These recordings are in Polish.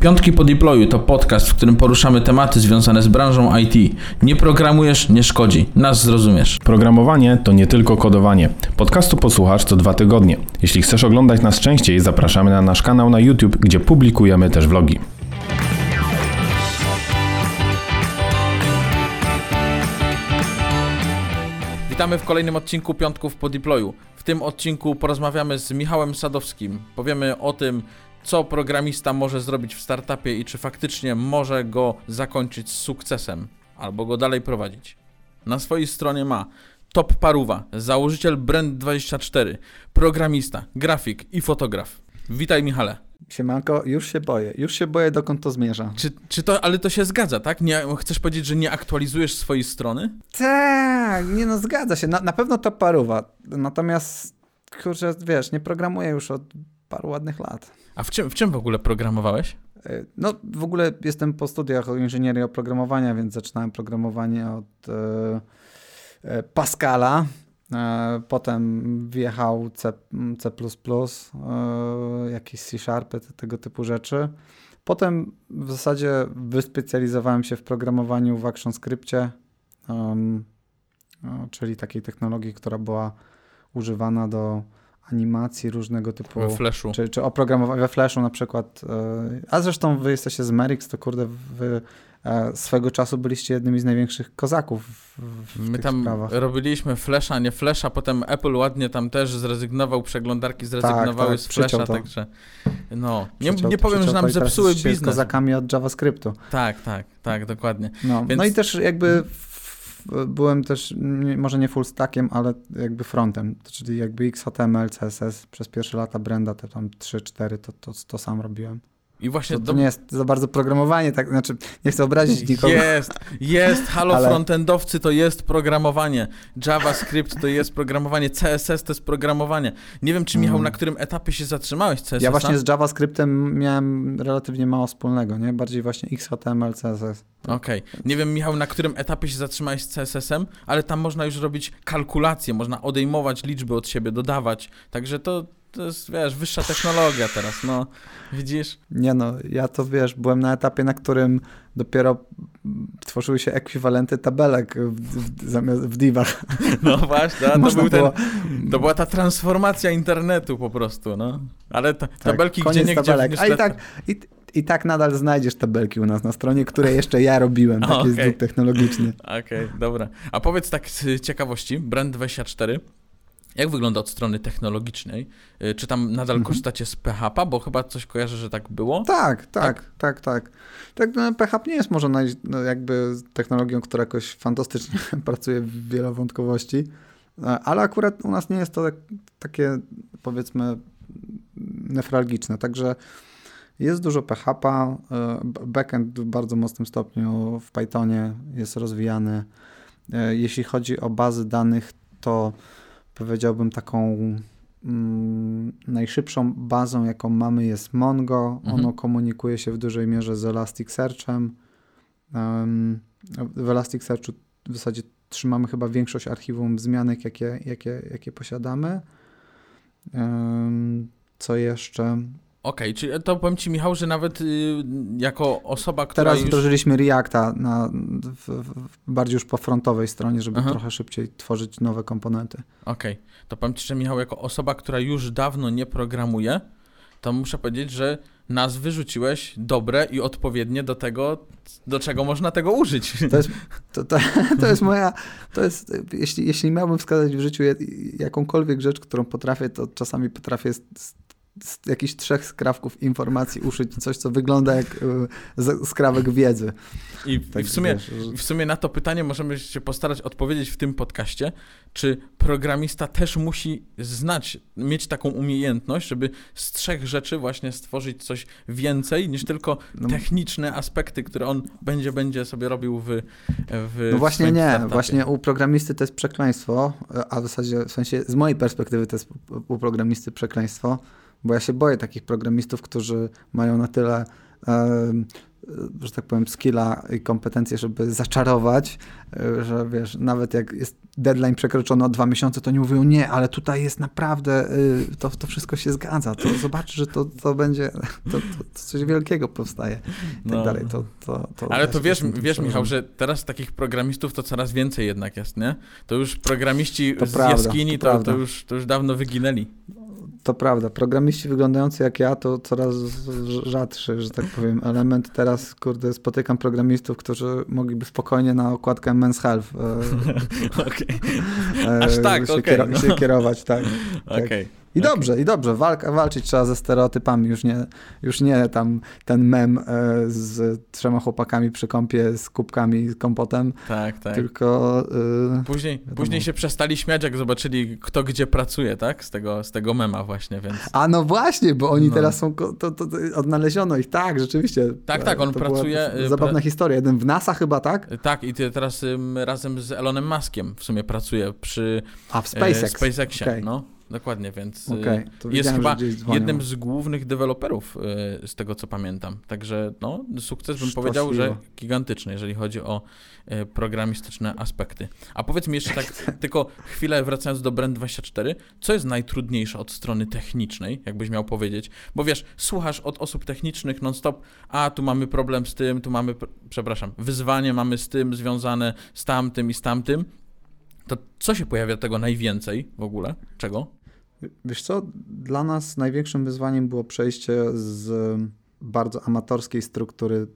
Piątki po deployu to podcast, w którym poruszamy tematy związane z branżą IT. Nie programujesz, nie szkodzi. Nas zrozumiesz. Programowanie to nie tylko kodowanie. Podcastu posłuchasz co dwa tygodnie. Jeśli chcesz oglądać nas częściej, zapraszamy na nasz kanał na YouTube, gdzie publikujemy też vlogi. Witamy w kolejnym odcinku Piątków po deployu. W tym odcinku porozmawiamy z Michałem Sadowskim. Powiemy o tym, co programista może zrobić w startupie i czy faktycznie może go zakończyć z sukcesem albo go dalej prowadzić. Na swojej stronie ma Top Paruwa, założyciel Brand24, programista, grafik i fotograf. Witaj Michale. Siemanko, już się boję, już się boję dokąd to zmierza. Czy, czy to, ale to się zgadza, tak? Nie, chcesz powiedzieć, że nie aktualizujesz swojej strony? Tak, nie no, zgadza się, na, na pewno to paruwa, natomiast kurczę, wiesz, nie programuję już od paru ładnych lat. A w czym, w czym w ogóle programowałeś? E, no, w ogóle jestem po studiach o inżynierii oprogramowania, więc zaczynałem programowanie od e, e, Pascala. E, potem wjechał C, C++, e, jakieś C-Sharpy, tego typu rzeczy. Potem w zasadzie wyspecjalizowałem się w programowaniu w ActionScriptie, um, czyli takiej technologii, która była używana do animacji różnego typu. We Flashu. Czy, czy oprogramowania we Flashu na przykład. E, a zresztą wy jesteście z Merix, to kurde, wy e, swego czasu byliście jednymi z największych kozaków w, w My tam sprawach. robiliśmy Flasha, nie Flasha, potem Apple ładnie tam też zrezygnował, przeglądarki zrezygnowały tak, z Flasha, to. także no, nie, Przyciął- nie powiem, że nam zepsuły jesteście z biznes. kozakami od JavaScriptu. Tak, tak, tak, dokładnie. No, Więc- no i też jakby byłem też, może nie full stackiem, ale jakby frontem, czyli jakby XHTML, CSS przez pierwsze lata Brenda, te tam 3-4, to, to, to sam robiłem. I właśnie To, to nie jest za bardzo programowanie, tak, znaczy nie chcę obrazić nikogo. Jest, jest, halo Ale- frontendowcy to jest programowanie, JavaScript to jest programowanie, CSS to jest programowanie. Nie wiem, czy Michał, Mm. na którym etapie się zatrzymałeś CSS? Ja właśnie z JavaScriptem miałem relatywnie mało wspólnego, nie? Bardziej właśnie XHTML, CSS. Okej. Nie wiem, Michał, na którym etapie się zatrzymałeś z CSS-em, ale tam można już robić kalkulacje, można odejmować liczby od siebie, dodawać. Także to, to jest, wiesz, wyższa technologia teraz, no. Widzisz? Nie no, ja to wiesz, byłem na etapie, na którym dopiero tworzyły się ekwiwalenty tabelek w, w, zamiast w divach. No właśnie, to, był ten, to była ta transformacja internetu po prostu, no. Ale ta, tabelki tak, gdzie koniec nie gdzie. A i tak, i, i tak nadal znajdziesz tabelki u nas na stronie, które jeszcze ja robiłem. Taki jest dróg technologiczny. Okej, dobra. A powiedz tak z ciekawości, Brand24, jak wygląda od strony technologicznej? Y, Czy tam nadal Mhm. korzystacie z PHP? Bo chyba coś kojarzę, że tak było. Tak, tak, tak, tak. Tak, no, PHP nie jest może naj, no, jakby technologią, która jakoś fantastycznie pracuje w wielowątkowości, e, ale akurat u nas nie jest to tak, takie, powiedzmy, nefralgiczne. Także jest dużo PHP, e, backend w bardzo mocnym stopniu w Pythonie jest rozwijany. E, Jeśli chodzi o bazy danych, to powiedziałbym taką mm, najszybszą bazą, jaką mamy jest Mongo. Mhm. Ono komunikuje się w dużej mierze z Elasticsearchem. Um, w Elasticsearchu w zasadzie trzymamy chyba większość archiwum zmianek, jakie, jakie, jakie posiadamy. Um, co jeszcze? Okej, czyli to powiem ci Michał, że nawet y, jako osoba, która Teraz już... wdrożyliśmy Reacta na, w, w, bardziej już po frontowej stronie, żeby Aha. trochę szybciej tworzyć nowe komponenty. Okej, to powiem ci, że Michał, jako osoba, która już dawno nie programuje, to muszę powiedzieć, że nas wyrzuciłeś dobre i odpowiednie do tego, do czego można tego użyć. To jest, to, to, to jest moja, to jest, jeśli, jeśli miałbym wskazać w życiu jakąkolwiek rzecz, którą potrafię, to czasami potrafię z, jakichś trzech skrawków informacji uszyć coś, co wygląda jak y, skrawek wiedzy. I, i Tak, w sumie wiesz, W sumie na to pytanie możemy się postarać odpowiedzieć w tym podcaście, czy programista też musi znać, mieć taką umiejętność, żeby z trzech rzeczy właśnie stworzyć coś więcej niż tylko No, techniczne aspekty, które on będzie, będzie sobie robił w, w no właśnie nie, startupie. właśnie u programisty to jest przekleństwo, a w zasadzie, w sensie z mojej perspektywy to jest u programisty przekleństwo, bo ja się boję takich programistów, którzy mają na tyle że tak powiem, skilla i kompetencje, żeby zaczarować, e, że wiesz, nawet jak jest deadline przekroczony o dwa miesiące, to nie mówią nie, ale tutaj jest naprawdę, to, to wszystko się zgadza, to zobacz, że to, to będzie, to, to coś wielkiego powstaje i tak no. dalej. To, to, to ale to wiesz, wiesz Michał, że teraz takich programistów to coraz więcej jednak jest, nie? To już programiści z prawda, jaskini to, to, już, to już dawno wyginęli. To prawda. Programiści wyglądający jak ja to coraz rzadszy, że tak powiem, element. Teraz, kurde, spotykam programistów, którzy mogliby spokojnie na okładkę Men's Health e, okay. Aż tak, się, okay, kiero no. się kierować. Tak, tak. I okay. dobrze, i dobrze. Walk, walczyć trzeba ze stereotypami. Już nie, już nie tam ten mem e, z trzema chłopakami przy kąpie z kubkami z kompotem. Tak, tak. Tylko. E, później, później się przestali śmiać, jak zobaczyli, kto gdzie pracuje, tak? Z tego, z tego mema właśnie, więc. A no właśnie, bo oni no. teraz są. To, to, to, odnaleziono ich, tak, rzeczywiście. Tak, tak, on pracuje. Y, zabawna historia. Jeden w NASA chyba, tak? Tak, i teraz razem z Elonem Muskiem w sumie pracuje przy. A w SpaceX. SpaceXie, okay. no. Dokładnie, więc y, okay, jest chyba jednym z głównych deweloperów y, z tego, co pamiętam. Także no, sukces bym powiedział, że gigantyczny, jeżeli chodzi o y, programistyczne aspekty. A powiedz mi jeszcze tak, tylko chwilę wracając do Brand24, co jest najtrudniejsze od strony technicznej, jakbyś miał powiedzieć? Bo wiesz, słuchasz od osób technicznych non-stop, a tu mamy problem z tym, tu mamy, przepraszam, wyzwanie mamy z tym związane, z tamtym i z tamtym. To co się pojawia tego najwięcej w ogóle? Czego? Wiesz co, dla nas największym wyzwaniem było przejście z bardzo amatorskiej struktury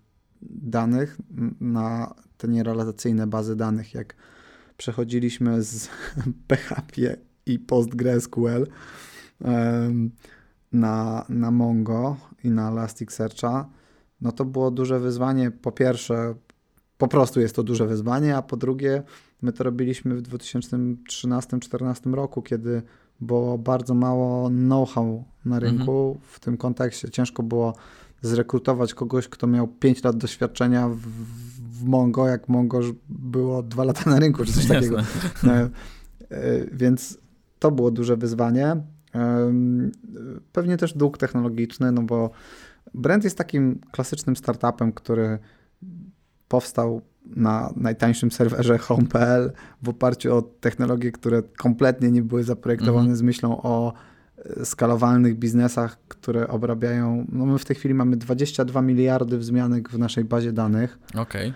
danych na te nierelacyjne bazy danych, jak przechodziliśmy z PHP i PostgreSQL na, na Mongo i na Elasticsearcha, no to było duże wyzwanie. Po pierwsze, po prostu jest to duże wyzwanie, a po drugie, my to robiliśmy w 2013-2014 roku, kiedy było bardzo mało know-how na mhm. rynku mhm. w tym kontekście. Ciężko było zrekrutować kogoś, kto miał 5 lat doświadczenia w, w Mongo, jak Mongo było 2 lata na rynku, czy coś takiego. E, e, więc to było duże wyzwanie. Pewnie też dług technologiczny, no bo Brand jest takim klasycznym startupem, który powstał na najtańszym serwerze home.pl w oparciu o technologie, które kompletnie nie były zaprojektowane mhm. z myślą o e, skalowalnych biznesach, które obrabiają. No my w tej chwili mamy 22 miliardy wzmianek w naszej bazie danych. Okej. Okay.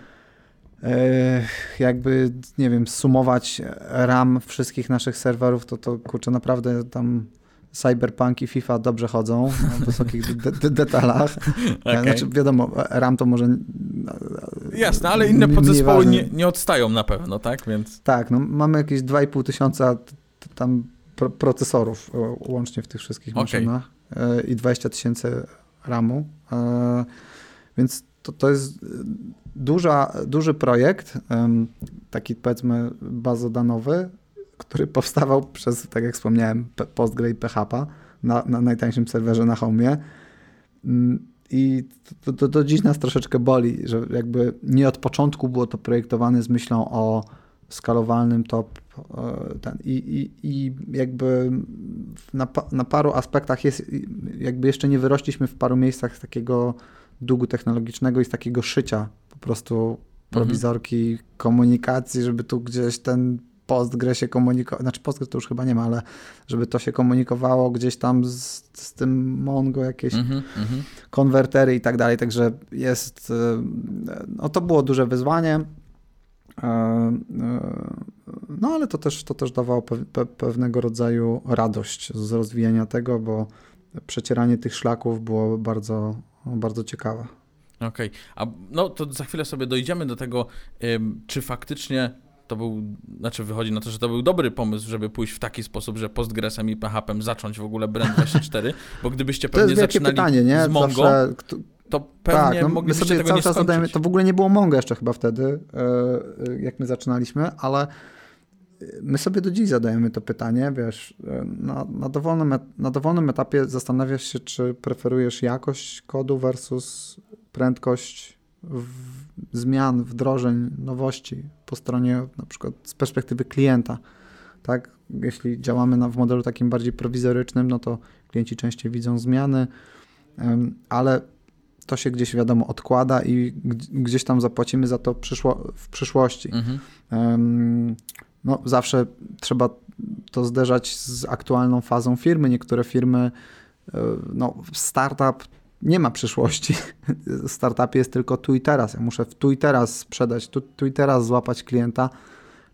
E, jakby, nie wiem, sumować RAM wszystkich naszych serwerów, to to kurczę, naprawdę tam Cyberpunk i FIFA dobrze chodzą w wysokich de de detalach. Okay. Znaczy, wiadomo, RAM to może. Jasne, ale inne podzespoły nie, nie odstają na pewno, tak? Więc... Tak, no, mamy jakieś 2,5 tysiąca tam procesorów e, łącznie w tych wszystkich maszynach okay. i 20 tysięcy RAMu. E, więc to, to jest duża, duży projekt, taki powiedzmy bazodanowy, który powstawał przez, tak jak wspomniałem, Postgre i PHP na, na najtańszym serwerze na Home. Mm, I to, to, to dziś nas troszeczkę boli, że jakby nie od początku było to projektowane z myślą o skalowalnym top e, ten. I, i, i jakby na, na paru aspektach jest, jakby jeszcze nie wyrośliśmy w paru miejscach z takiego długu technologicznego i z takiego szycia po prostu mhm. prowizorki, mhm. komunikacji, żeby tu gdzieś ten Postgre się komunikowało, znaczy Postgre to już chyba nie ma, ale żeby to się komunikowało gdzieś tam z, z tym Mongo, jakieś mm -hmm, konwertery i tak dalej, także jest, e, no to było duże wyzwanie, e, e, no ale to też, to też dawało pe pewnego rodzaju radość z rozwijania tego, bo przecieranie tych szlaków było bardzo, bardzo ciekawe. Okej, okay. a no to za chwilę sobie dojdziemy do tego, czy faktycznie to był, znaczy wychodzi na to, że to był dobry pomysł, żeby pójść w taki sposób, że Postgresem i PHP zacząć w ogóle Brand24, bo bo pewnie to zaczynali pytanie, nie? z Mongo, Zawsze, to pewnie tak, no, my sobie tego cały czas zadajemy, to w ogóle nie było Mongo jeszcze chyba wtedy, e, jak my zaczynaliśmy, ale my sobie do dziś zadajemy to pytanie, wiesz, e, na, na, dowolnym, na dowolnym etapie zastanawiasz się, czy preferujesz jakość kodu versus prędkość zmian, wdrożeń, nowości po stronie na przykład z perspektywy klienta. Tak? Jeśli działamy na, w modelu takim bardziej prowizorycznym, no to klienci częściej widzą zmiany, ale to się gdzieś wiadomo odkłada i gdzieś tam zapłacimy za to przyszło, w przyszłości. Mhm. No, zawsze trzeba to zderzać z aktualną fazą firmy. Niektóre firmy, e, no, startup nie ma przyszłości. W startupie jest tylko tu i teraz. Ja muszę w tu i teraz sprzedać, tu, tu i teraz złapać klienta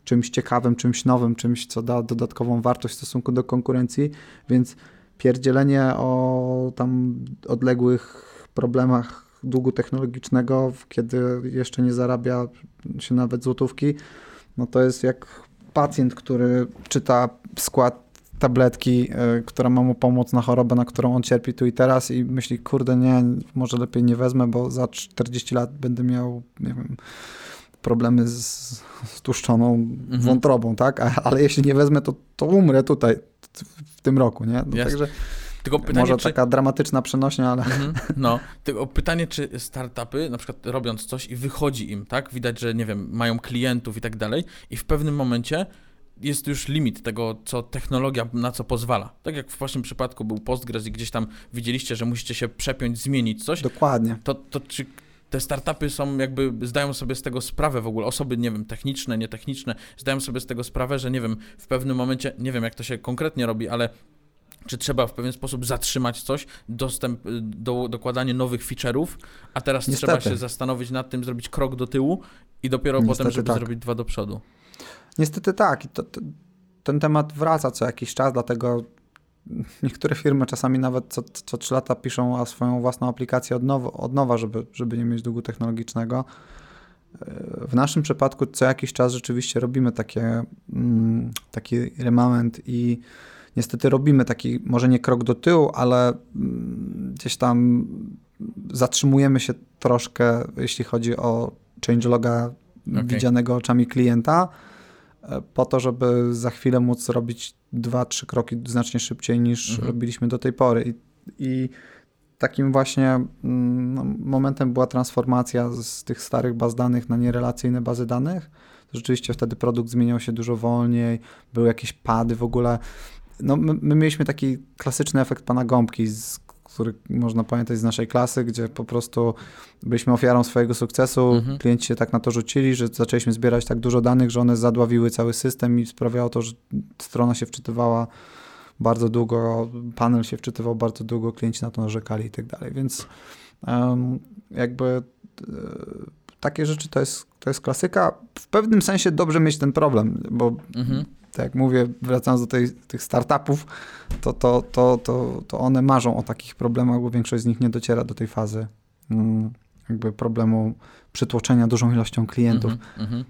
czymś ciekawym, czymś nowym, czymś, co da dodatkową wartość w stosunku do konkurencji, więc pierdzielenie o tam odległych problemach długu technologicznego, kiedy jeszcze nie zarabia się nawet złotówki, no to jest jak pacjent, który czyta skład tabletki, y, która ma mu pomóc na chorobę, na którą on cierpi tu i teraz i myśli, kurde, nie, może lepiej nie wezmę, bo za 40 lat będę miał, nie wiem, problemy z, z tłuszczoną mhm. wątrobą, tak? A, ale jeśli nie wezmę, to, to umrę tutaj w tym roku, nie? No, także tylko pytanie, może czy... taka dramatyczna przenośnia, ale... Mhm, no, tylko pytanie, czy startupy, na przykład robiąc coś i wychodzi im, tak? Widać, że, nie wiem, mają klientów i tak dalej i w pewnym momencie jest już limit tego, co technologia na co pozwala. Tak jak w waszym przypadku był Postgres i gdzieś tam widzieliście, że musicie się przepiąć, zmienić coś. Dokładnie. To, to czy te startupy są jakby, zdają sobie z tego sprawę w ogóle, osoby, nie wiem, techniczne, nietechniczne, zdają sobie z tego sprawę, że nie wiem, w pewnym momencie, nie wiem jak to się konkretnie robi, ale czy trzeba w pewien sposób zatrzymać coś, dostęp do dokładania nowych feature'ów, a teraz Niestety. trzeba się zastanowić nad tym, zrobić krok do tyłu i dopiero Niestety potem, żeby tak. zrobić dwa do przodu. Niestety tak. I to, to, ten temat wraca co jakiś czas, dlatego niektóre firmy czasami nawet co, co 3 lata piszą swoją własną aplikację od, nowo, od nowa, żeby, żeby nie mieć długu technologicznego. W naszym przypadku co jakiś czas rzeczywiście robimy takie, mm, taki remament i niestety robimy taki, może nie krok do tyłu, ale mm, gdzieś tam zatrzymujemy się troszkę, jeśli chodzi o changeloga okay. widzianego oczami klienta, e, po to, żeby za chwilę móc robić dwa, trzy kroki znacznie szybciej niż mhm. robiliśmy do tej pory. I, i takim właśnie mm, no, momentem była transformacja z tych starych baz danych na nierelacyjne bazy danych. Rzeczywiście wtedy produkt zmieniał się dużo wolniej, były jakieś pady w ogóle. No, my, my mieliśmy taki klasyczny efekt pana gąbki, z, który można pamiętać z naszej klasy, gdzie po prostu byliśmy ofiarą swojego sukcesu, mhm. klienci się tak na to rzucili, że zaczęliśmy zbierać tak dużo danych, że one zadławiły cały system i sprawiało to, że strona się wczytywała bardzo długo, panel się wczytywał bardzo długo, klienci na to narzekali i tak dalej, więc um, jakby e, takie rzeczy to jest, to jest klasyka. W pewnym sensie dobrze mieć ten problem, bo mhm tak jak mówię, wracając do tej, tych startupów, to, to, to, to, to one marzą o takich problemach, bo większość z nich nie dociera do tej fazy mm, jakby problemu przytłoczenia dużą ilością klientów. Mm -hmm.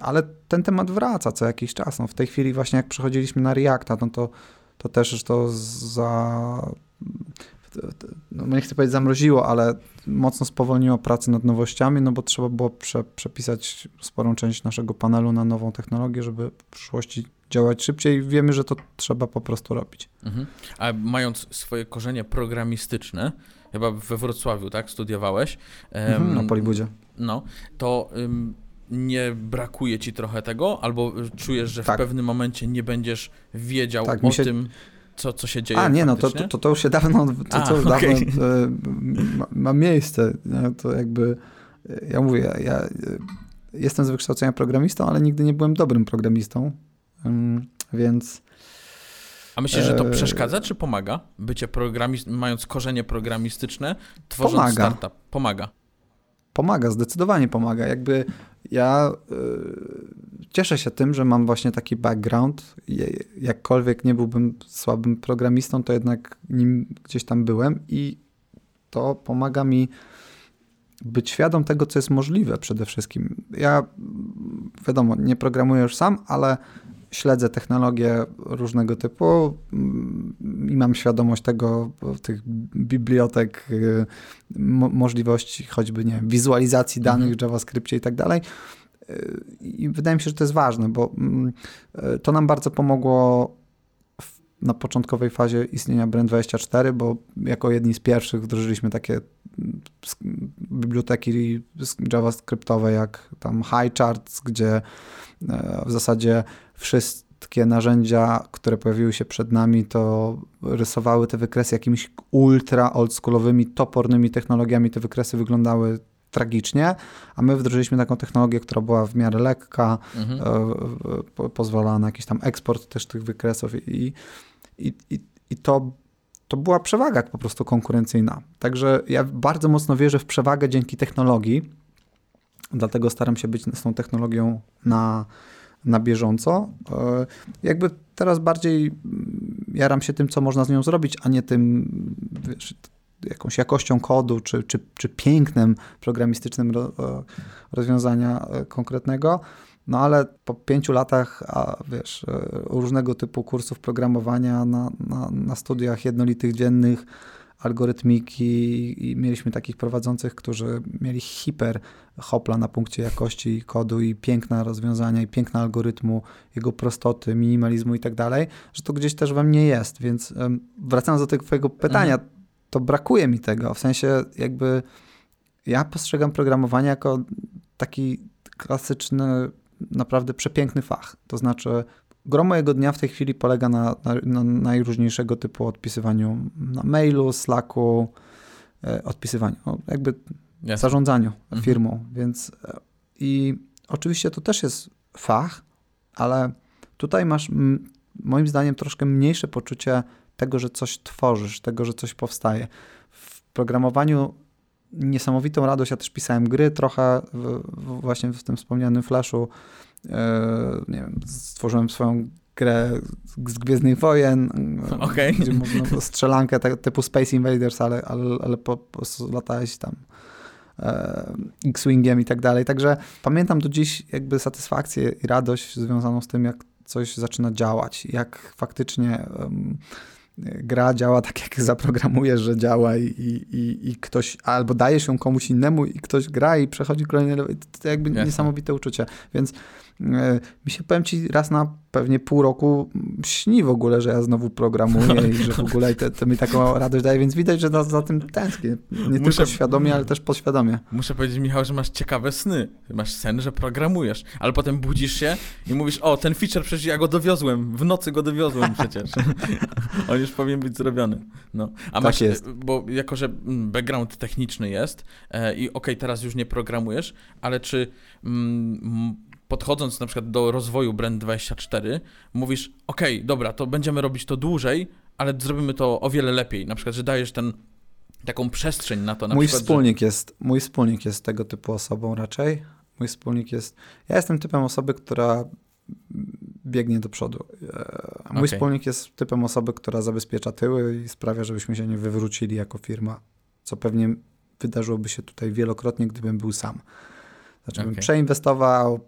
Ale ten temat wraca co jakiś czas. No, w tej chwili właśnie jak przechodziliśmy na Reacta, no to, to też to za no nie chcę powiedzieć zamroziło, ale mocno spowolniło pracę nad nowościami, no bo trzeba było prze, przepisać sporą część naszego panelu na nową technologię, żeby w przyszłości działać szybciej. Wiemy, że to trzeba po prostu robić. Mhm. A mając swoje korzenie programistyczne, chyba we Wrocławiu, tak, studiowałeś. Mhm, na Polibudzie. No, to ym, nie brakuje ci trochę tego, albo czujesz, że tak. w pewnym momencie nie będziesz wiedział tak, o się... tym co, co się dzieje. A nie, no to, to, to już się dawno, to, to już okay. dawno e, ma, ma, miejsce. Nie? To jakby, e, ja mówię, ja, ja e, jestem z wykształcenia programistą, ale nigdy nie byłem dobrym programistą, więc... A myślisz, że to przeszkadza, czy pomaga? Bycie programist, mając korzenie programistyczne, tworząc pomaga. startup. Pomaga. Pomaga, zdecydowanie pomaga. Jakby ja y, cieszę się tym, że mam właśnie taki background. Jakkolwiek nie byłbym słabym programistą, to jednak nim gdzieś tam byłem i to pomaga mi być świadom tego, co jest możliwe przede wszystkim. Ja, wiadomo, nie programuję już sam, ale śledzę technologie różnego typu mm, i mam świadomość tego, tych bibliotek, y, możliwości choćby nie wizualizacji danych mhm. w JavaScriptie i tak dalej. Y, I wydaje mi się, że to jest ważne, bo mm, y, to nam bardzo pomogło na początkowej fazie istnienia Brand24, bo jako jedni z pierwszych wdrożyliśmy takie mm, biblioteki JavaScriptowe jak tam HighCharts, gdzie w zasadzie wszystkie narzędzia, które pojawiły się przed nami, to rysowały te wykresy jakimiś ultra oldschoolowymi, topornymi technologiami. Te wykresy wyglądały tragicznie, a my wdrożyliśmy taką technologię, która była w miarę lekka, mhm. po, pozwalała na jakiś tam eksport też tych wykresów i, i, i, i to, to była przewaga po prostu konkurencyjna. Także ja bardzo mocno wierzę w przewagę dzięki technologii, dlatego staram się być z tą technologią na, na bieżąco. E, jakby teraz bardziej jaram się tym, co można z nią zrobić, a nie tym, wiesz, jakąś jakością kodu, czy, czy, czy pięknem programistycznym rozwiązania e, konkretnego. No ale po pięciu latach, a wiesz, e, różnego typu kursów programowania na, na, na studiach jednolitych dziennych, algorytmiki i mieliśmy takich prowadzących, którzy mieli hiper hopla na punkcie jakości kodu i piękna rozwiązania i piękna algorytmu, jego prostoty, minimalizmu i tak dalej, że to gdzieś też we mnie jest, więc wracając do tego twojego pytania, mhm. to brakuje mi tego, w sensie jakby ja postrzegam programowanie jako taki klasyczny, naprawdę przepiękny fach, to znaczy Gro mojego dnia w tej chwili polega na, na, na najróżniejszego typu odpisywaniu na mailu, Slacku, e, odpisywaniu, no, jakby Jasne. zarządzaniu mhm. firmą, więc e, i oczywiście to też jest fach, ale tutaj masz moim zdaniem troszkę mniejsze poczucie tego, że coś tworzysz, tego, że coś powstaje. W programowaniu niesamowitą radość, ja też pisałem gry trochę w, w, właśnie w tym wspomnianym Flashu, nie wiem, stworzyłem swoją grę z Gwiezdnych Wojen, e, okay. gdzie można strzelankę typu Space Invaders, ale, ale, ale po, po latałeś tam e, X-Wingiem i tak dalej. Także pamiętam do dziś jakby satysfakcję i radość związaną z tym, jak coś zaczyna działać, jak faktycznie um, gra działa tak, jak zaprogramujesz, że działa i, i, i ktoś, albo dajesz ją komuś innemu i ktoś gra i przechodzi kolejny level. To jakby Jasne. niesamowite uczucie. Więc E, mi się, powiem ci, raz na pewnie pół roku śni w ogóle, że ja znowu programuję i że w ogóle to, to mi taką radość daje, więc widać, że za, za tym tęsknię. Nie muszę, tylko świadomie, ale też podświadomie. Muszę powiedzieć, Michał, że masz ciekawe sny. Masz sen, że programujesz, ale potem budzisz się i mówisz, o, ten feature przecież ja go dowiozłem, w nocy go dowiozłem przecież. On już powinien być zrobiony. No. A tak masz, jest. bo jako, że mm, background techniczny jest e, i okej, okay, teraz już nie programujesz, ale czy mm, podchodząc na przykład do rozwoju Brand24, mówisz, ok, dobra, to będziemy robić to dłużej, ale zrobimy to o wiele lepiej. Na przykład, że dajesz ten, taką przestrzeń na to. Na mój, przykład, wspólnik że... jest, mój wspólnik jest tego typu osobą raczej. Mój wspólnik jest... Ja jestem typem osoby, która biegnie do przodu. E, mój okay. wspólnik jest typem osoby, która zabezpiecza tyły i sprawia, żebyśmy się nie wywrócili jako firma, co pewnie wydarzyłoby się tutaj wielokrotnie, gdybym był sam. Znaczy okay. bym przeinwestował,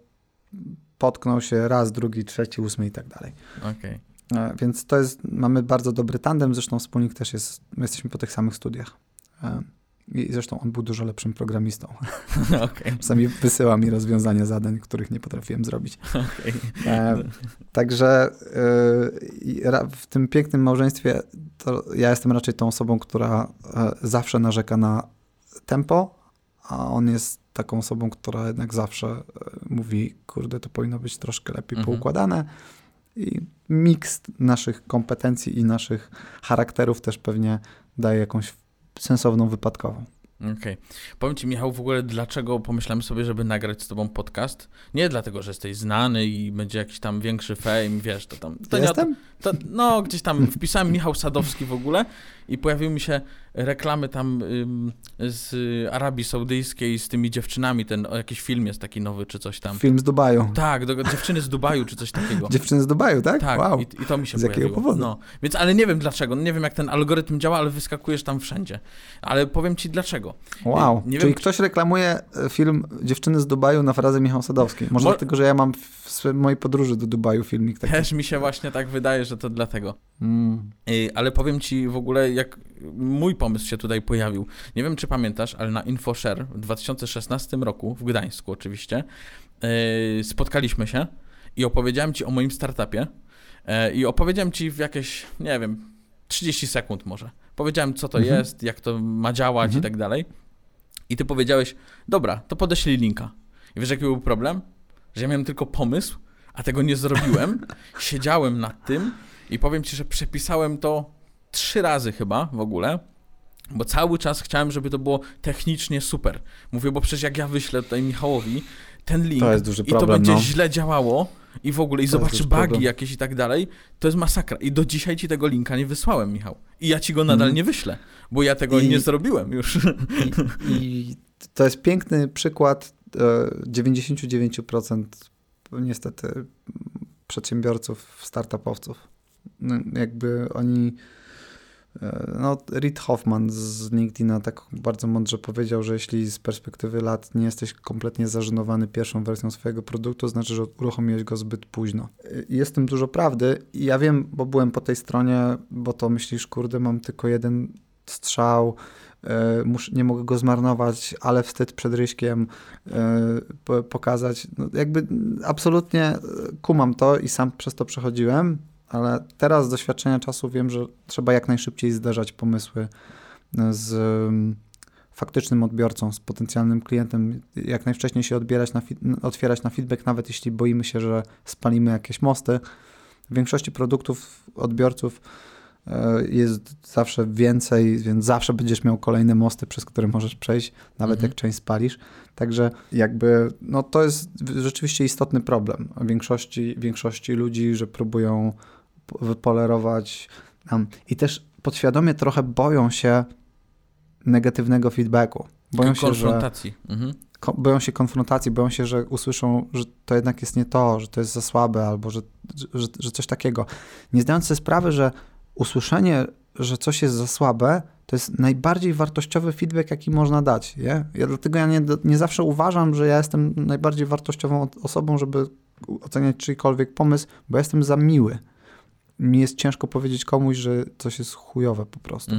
potknął się raz, drugi, trzeci, ósmy i tak dalej. Okay. E, więc to jest, mamy bardzo dobry tandem, zresztą wspólnik też jest, my jesteśmy po tych samych studiach. E, I zresztą on był dużo lepszym programistą. Okay. Czasami wysyła mi rozwiązania zadań, których nie potrafiłem zrobić. Okay. E, także e, w tym pięknym małżeństwie ja jestem raczej tą osobą, która e, zawsze narzeka na tempo, a on jest taką osobą, która jednak zawsze e, mówi, kurde, to powinno być troszkę lepiej mhm. poukładane. I miks naszych kompetencji i naszych charakterów też pewnie daje jakąś sensowną wypadkową. Okej. Okay. Powiem Ci, Michał, w ogóle dlaczego pomyślałem sobie, żeby nagrać z Tobą podcast? Nie dlatego, że jesteś znany i będzie jakiś tam większy fame, wiesz, to tam... To Jestem? To, to, no, gdzieś tam wpisałem Michał Sadowski w ogóle i pojawiły mi się reklamy tam z Arabii Saudyjskiej z tymi dziewczynami, ten jakiś film jest taki nowy czy coś tam. Film z Dubaju. Tak, do, dziewczyny z Dubaju czy coś takiego. Dziewczyny z Dubaju, tak? Tak, wow. i, i to mi się z pojawiło. jakiego powodu? No, więc, ale nie wiem dlaczego, nie wiem jak ten algorytm działa, ale wyskakujesz tam wszędzie. Ale powiem ci dlaczego. Wow, nie czyli wiem, ktoś reklamuje e, film Dziewczyny z Dubaju na frazę Michał Sadowski. Może Mo... dlatego, że ja mam w mojej podróży do Dubaju filmik taki. Też mi się właśnie tak wydaje, że to dlatego. Mm. Ale powiem ci w ogóle, jak mój pomysł się tutaj pojawił. Nie wiem, czy pamiętasz, ale na InfoShare w 2016 roku, w Gdańsku oczywiście, yy, spotkaliśmy się i opowiedziałem ci o moim startupie yy, i opowiedziałem ci w jakieś, nie wiem, 30 sekund może. Powiedziałem, co to mhm. jest, jak to ma działać mhm. i tak dalej. I ty powiedziałeś, dobra, to podeślij linka. I wiesz, jaki był problem? Że ja miałem tylko pomysł, a tego nie zrobiłem. Siedziałem nad tym i powiem ci, że przepisałem to trzy razy chyba w ogóle. Bo cały czas chciałem, żeby to było technicznie super. Mówię, bo przecież jak ja wyślę tutaj Michałowi ten link To i to problem, będzie no. źle działało i w ogóle i jest zobaczy bugi problem. jakieś i tak dalej, to jest masakra. I do dzisiaj ci tego linka nie wysłałem, Michał. I ja ci go nadal Mhm. nie wyślę, bo ja tego I- nie zrobiłem już. I, I to jest piękny przykład e, 99% niestety m, przedsiębiorców, startupowców. No, jakby oni, e, no Reid Hoffman z LinkedIna tak bardzo mądrze powiedział, że jeśli z perspektywy lat nie jesteś kompletnie zażenowany pierwszą wersją swojego produktu, znaczy, że uruchomiłeś go zbyt późno. E, Jest w tym dużo prawdy i ja wiem, bo byłem po tej stronie, bo to myślisz, kurde, mam tylko jeden strzał, e, nie mogę go zmarnować, ale wstyd przed Ryśkiem e, po, pokazać. No, jakby absolutnie e, kumam to i sam przez to przechodziłem, ale teraz z doświadczenia czasu wiem, że trzeba jak najszybciej zderzać pomysły e, z mm, faktycznym odbiorcą, z potencjalnym klientem, jak najwcześniej się odbierać na, otwierać na feedback, nawet jeśli boimy się, że spalimy jakieś mosty. W większości produktów odbiorców e, jest zawsze więcej, więc zawsze będziesz miał kolejne mosty, przez które możesz przejść, nawet Mhm. jak część spalisz. Także jakby, no to jest rzeczywiście istotny problem w większości, większości ludzi, że próbują wypolerować i też podświadomie trochę boją się negatywnego feedbacku. Boją się, że konfrontacji. Mhm. ko- boją się konfrontacji, boją się, że usłyszą, że to jednak jest nie to, że to jest za słabe albo że, że, że coś takiego. Nie zdając sobie sprawy, że usłyszenie, że coś jest za słabe, to jest najbardziej wartościowy feedback, jaki można dać. Nie? Ja, dlatego ja nie, nie zawsze uważam, że ja jestem najbardziej wartościową osobą, żeby oceniać czyjkolwiek pomysł, bo ja jestem za miły. Mi jest ciężko powiedzieć komuś, że coś jest chujowe po prostu.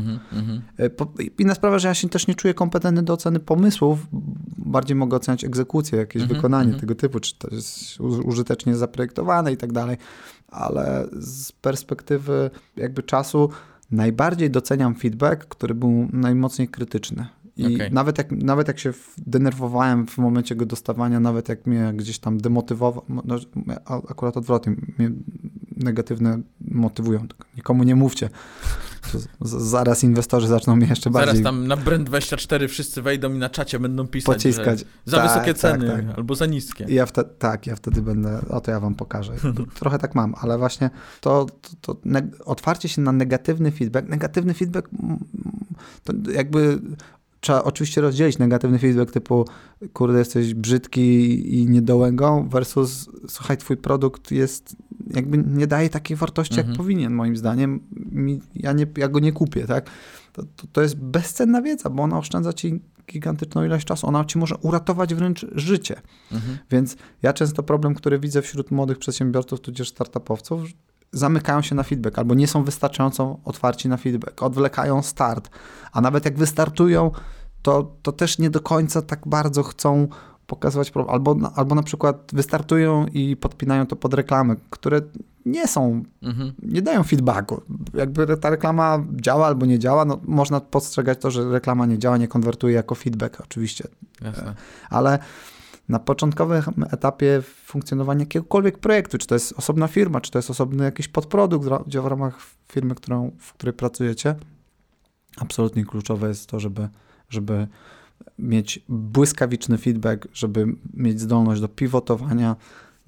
E, po- Inna sprawa, że ja się też nie czuję kompetentny do oceny pomysłów. Bardziej mogę oceniać egzekucję, jakieś Mhm, wykonanie mhm. tego typu, czy to jest użytecznie zaprojektowane i tak dalej. Ale z perspektywy jakby czasu najbardziej doceniam feedback, który był najmocniej krytyczny. I Okej. nawet, jak, nawet jak się denerwowałem w momencie go dostawania, nawet jak mnie gdzieś tam demotywował, no, akurat odwrotnie, mnie negatywne motywują. Nikomu nie mówcie. Z- Zaraz inwestorzy zaczną mnie jeszcze bardziej Zaraz tam na Brand24 wszyscy wejdą i na czacie będą pisać, pociskać. za Tak, wysokie tak, ceny tak. albo za niskie. I ja wtedy, tak, ja wtedy będę, o to ja wam pokażę. Trochę tak mam, ale właśnie to, to, to otwarcie się na negatywny feedback, negatywny feedback to jakby trzeba oczywiście rozdzielić negatywny feedback typu kurde jesteś brzydki i niedołęgą versus słuchaj twój produkt jest jakby nie daje takiej wartości Mhm. jak powinien moim zdaniem. Mi, ja, nie, ja go nie kupię, tak? To, to, to jest bezcenna wiedza, bo ona oszczędza ci gigantyczną ilość czasu. Ona ci może uratować wręcz życie. Mhm. Więc ja często problem, który widzę wśród młodych przedsiębiorców, tudzież startupowców, zamykają się na feedback albo nie są wystarczająco otwarci na feedback, odwlekają start, a nawet jak wystartują, to, to też nie do końca tak bardzo chcą pokazywać albo, na- albo na przykład wystartują i podpinają to pod reklamy, które nie są, Mhm. nie dają feedbacku. Jakby ta reklama działa albo nie działa, no można postrzegać to, że reklama nie działa, nie konwertuje jako feedback oczywiście, Jasne. ale na początkowym etapie funkcjonowania jakiegokolwiek projektu, czy to jest osobna firma, czy to jest osobny jakiś podprodukt w ramach firmy, którą, w której pracujecie, absolutnie kluczowe jest to, żeby, żeby mieć błyskawiczny feedback, żeby mieć zdolność do pivotowania,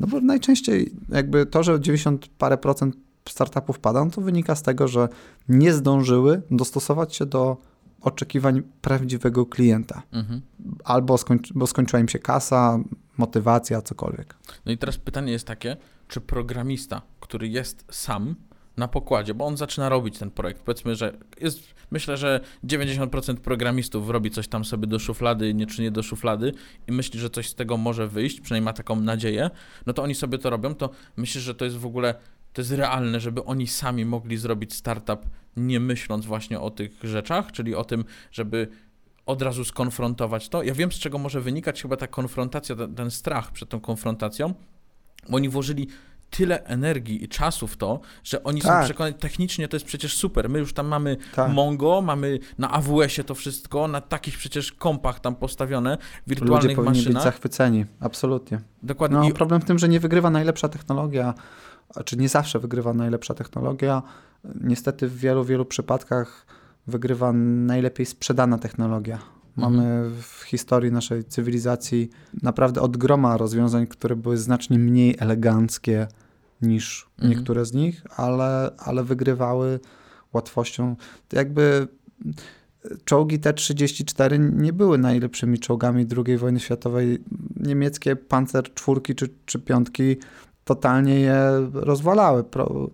no bo najczęściej jakby to, że 90 parę procent startupów pada, no to wynika z tego, że nie zdążyły dostosować się do oczekiwań prawdziwego klienta Mhm. albo skończy, bo skończyła im się kasa, motywacja, cokolwiek. No i teraz pytanie jest takie, czy programista, który jest sam na pokładzie, bo on zaczyna robić ten projekt, powiedzmy, że jest, myślę, że 90% programistów robi coś tam sobie do szuflady, nie czy nie do szuflady i myśli, że coś z tego może wyjść, przynajmniej ma taką nadzieję, no to oni sobie to robią, to myślisz, że to jest w ogóle, to jest realne, żeby oni sami mogli zrobić startup, nie myśląc właśnie o tych rzeczach, czyli o tym, żeby od razu skonfrontować to. Ja wiem, z czego może wynikać chyba ta konfrontacja, ten, ten strach przed tą konfrontacją, bo oni włożyli tyle energii i czasu w to, że oni Tak. są przekonani, technicznie to jest przecież super. My już tam mamy Tak. Mongo, mamy na AWS-ie to wszystko, na takich przecież kompach tam postawione, Ludzie wirtualnych powinni być maszynach. zachwyceni, absolutnie. Dokładnie. No, I problem w tym, że nie wygrywa najlepsza technologia, czy nie zawsze wygrywa najlepsza technologia. Niestety w wielu, wielu przypadkach wygrywa najlepiej sprzedana technologia. Mamy w historii naszej cywilizacji naprawdę od groma rozwiązań, które były znacznie mniej eleganckie niż Mhm. niektóre z nich, ale, ale wygrywały łatwością. To jakby czołgi T-34 nie były najlepszymi czołgami II wojny światowej. Niemieckie Panzer czwórki czy, czy piątki totalnie je rozwalały. Pro,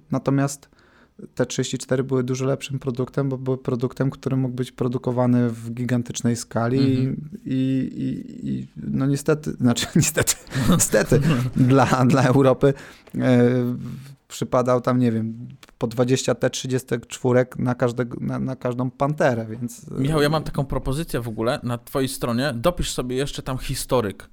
natomiast T-34 były dużo lepszym produktem, bo były produktem, który mógł być produkowany w gigantycznej skali Mhm. i, i, i no niestety, znaczy niestety, niestety dla, dla Europy e, przypadał tam, nie wiem, po 20 T-34 na, każdego, na, na każdą panterę, więc... e, Michał, ja mam taką propozycję w ogóle na twojej stronie. Dopisz sobie jeszcze tam historyk.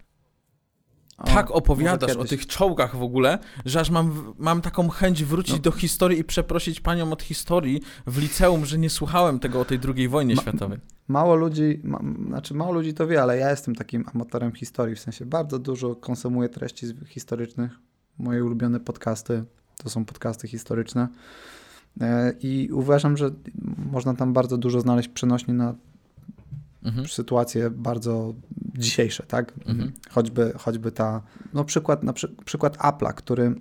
Tak opowiadasz o tych czołgach w ogóle, że aż mam, mam taką chęć wrócić No. do historii i przeprosić panią od historii w liceum, że nie słuchałem tego o tej II wojnie Ma- światowej. Mało ludzi, ma, znaczy mało ludzi to wie, ale ja jestem takim amatorem historii, w sensie bardzo dużo konsumuję treści historycznych. Moje ulubione podcasty to są podcasty historyczne E, i uważam, że można tam bardzo dużo znaleźć przenośni na Mhm. sytuacje bardzo dzisiejsze, tak? Mhm. Choćby, choćby ta, no przykład, na przy, przykład Apple'a, który,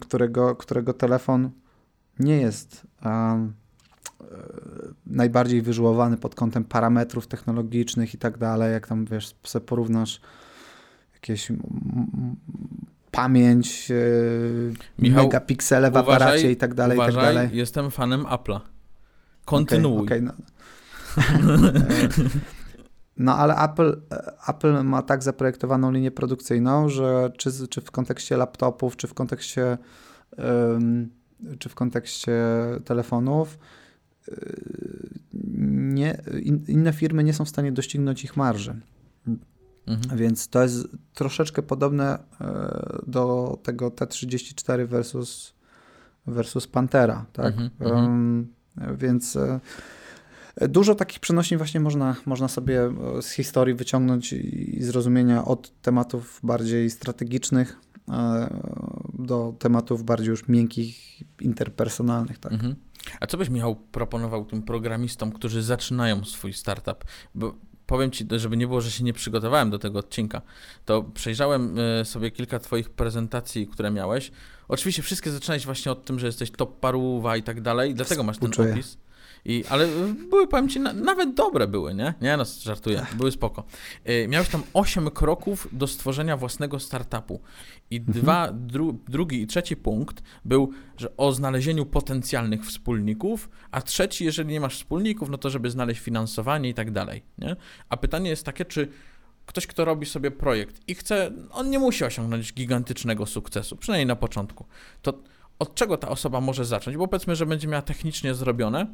którego, którego telefon nie jest um, e, najbardziej wyżyłowany pod kątem parametrów technologicznych i tak dalej, jak tam, wiesz, sobie porównasz jakieś pamięć, e, Michał, megapiksele w uważaj, aparacie i tak dalej, i tak Uważaj, dalej. jestem fanem Apple'a. Kontynuuj. Okej, okej, no. No ale Apple, Apple ma tak zaprojektowaną linię produkcyjną, że czy, czy w kontekście laptopów, czy w kontekście, ym, czy w kontekście telefonów, yy, nie, in, inne firmy nie są w stanie doścignąć ich marży. Mhm. Więc to jest troszeczkę podobne e, do tego T34 versus, versus Pantera, tak? Mhm. Em, Więc e, dużo takich przenośni właśnie można, można sobie e, z historii wyciągnąć i zrozumienia od tematów bardziej strategicznych e, do tematów bardziej już miękkich, interpersonalnych, tak? Mhm. A co byś, Michał, proponował tym programistom, którzy zaczynają swój startup? Bo powiem ci, żeby nie było, że się nie przygotowałem do tego odcinka, to przejrzałem e, sobie kilka twoich prezentacji, które miałeś. Oczywiście wszystkie zaczynałeś właśnie od tym, że jesteś top paruwa i tak dalej, dlatego masz ten Współczuję. opis. I, ale e, były, powiem ci, na, nawet dobre były, nie? Nie, no, żartuję, były spoko. E, Miałeś tam 8 kroków do stworzenia własnego startupu. I dwa, dru, drugi i trzeci punkt był, że o znalezieniu potencjalnych wspólników, a trzeci, jeżeli nie masz wspólników, no to żeby znaleźć finansowanie i tak dalej, nie? A pytanie jest takie, czy ktoś, kto robi sobie projekt i chce, on nie musi osiągnąć gigantycznego sukcesu, przynajmniej na początku, to od czego ta osoba może zacząć? Bo powiedzmy, że będzie miała technicznie zrobione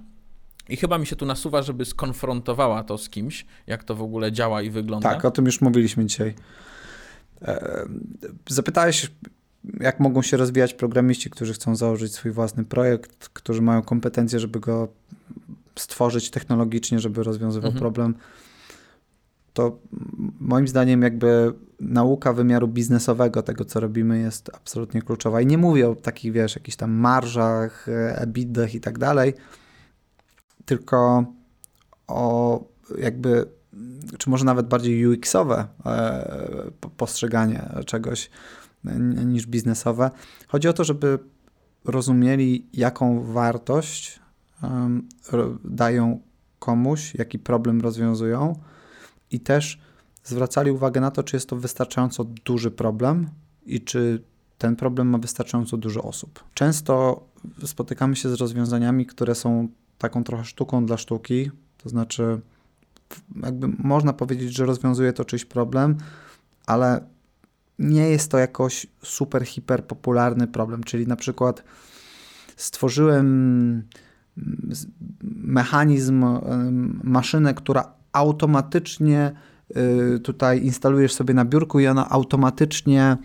i chyba mi się tu nasuwa, żeby skonfrontowała to z kimś, jak to w ogóle działa i wygląda. Tak, o tym już mówiliśmy dzisiaj. E, Zapytałeś, jak mogą się rozwijać programiści, którzy chcą założyć swój własny projekt, którzy mają kompetencje, żeby go stworzyć technologicznie, żeby rozwiązywał Mhm. problem. To moim zdaniem jakby nauka wymiaru biznesowego tego, co robimy, jest absolutnie kluczowa. I nie mówię o takich, wiesz, jakichś tam marżach, e, EBITDach i tak dalej, tylko o jakby czy może nawet bardziej UX-owe e, po- postrzeganie czegoś niż biznesowe. Chodzi o to, żeby rozumieli, jaką wartość dają komuś, jaki problem rozwiązują i też zwracali uwagę na to, czy jest to wystarczająco duży problem i czy ten problem ma wystarczająco dużo osób. Często spotykamy się z rozwiązaniami, które są taką trochę sztuką dla sztuki, to znaczy jakby można powiedzieć, że rozwiązuje to czyjś problem, ale nie jest to jakoś super, hiper popularny problem. Czyli na przykład stworzyłem mm, mechanizm, maszynę, która automatycznie y, tutaj instalujesz sobie na biurku i ona automatycznie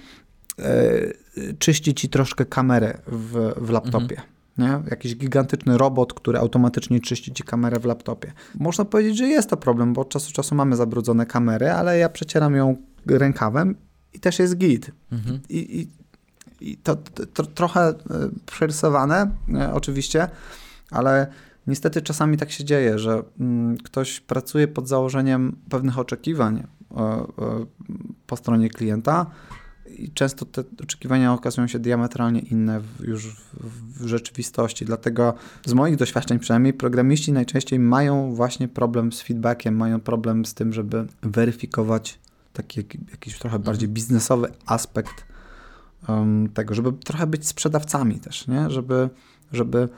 czyści ci troszkę kamerę w, w laptopie. Mhm. Nie? Jakiś gigantyczny robot, który automatycznie czyści ci kamerę w laptopie. Można powiedzieć, że jest to problem, bo od czasu do czasu mamy zabrudzone kamery, ale ja przecieram ją rękawem i też jest git. Mhm. I, i, I, to, to, to trochę e, przerysowane, e, oczywiście, ale niestety czasami tak się dzieje, że mm, ktoś pracuje pod założeniem pewnych oczekiwań e, po stronie klienta i często te oczekiwania okazują się diametralnie inne w, już w, w, rzeczywistości. Dlatego z moich doświadczeń przynajmniej programiści najczęściej mają właśnie problem z feedbackiem, mają problem z tym, żeby weryfikować taki jakiś trochę bardziej mhm. biznesowy aspekt um, tego, żeby trochę być sprzedawcami też, nie? Żeby, żeby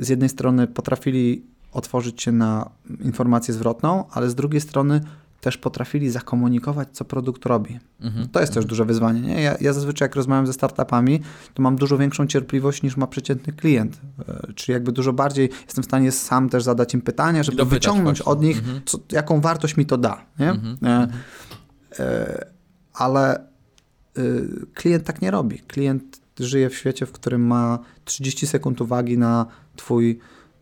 z jednej strony potrafili otworzyć się na informację zwrotną, ale z drugiej strony też potrafili zakomunikować, co produkt robi. Mhm. To jest też duże wyzwanie. Nie? Ja, ja zazwyczaj, jak rozmawiam ze startupami, to mam dużo większą cierpliwość niż ma przeciętny klient. E, czyli jakby dużo bardziej jestem w stanie sam też zadać im pytania, żeby wyciągnąć właśnie. od nich, mhm. co, jaką wartość mi to da. Nie? Mhm. E, mhm. e, ale e, klient tak nie robi. Klient żyje w świecie, w którym ma 30 sekund uwagi na twój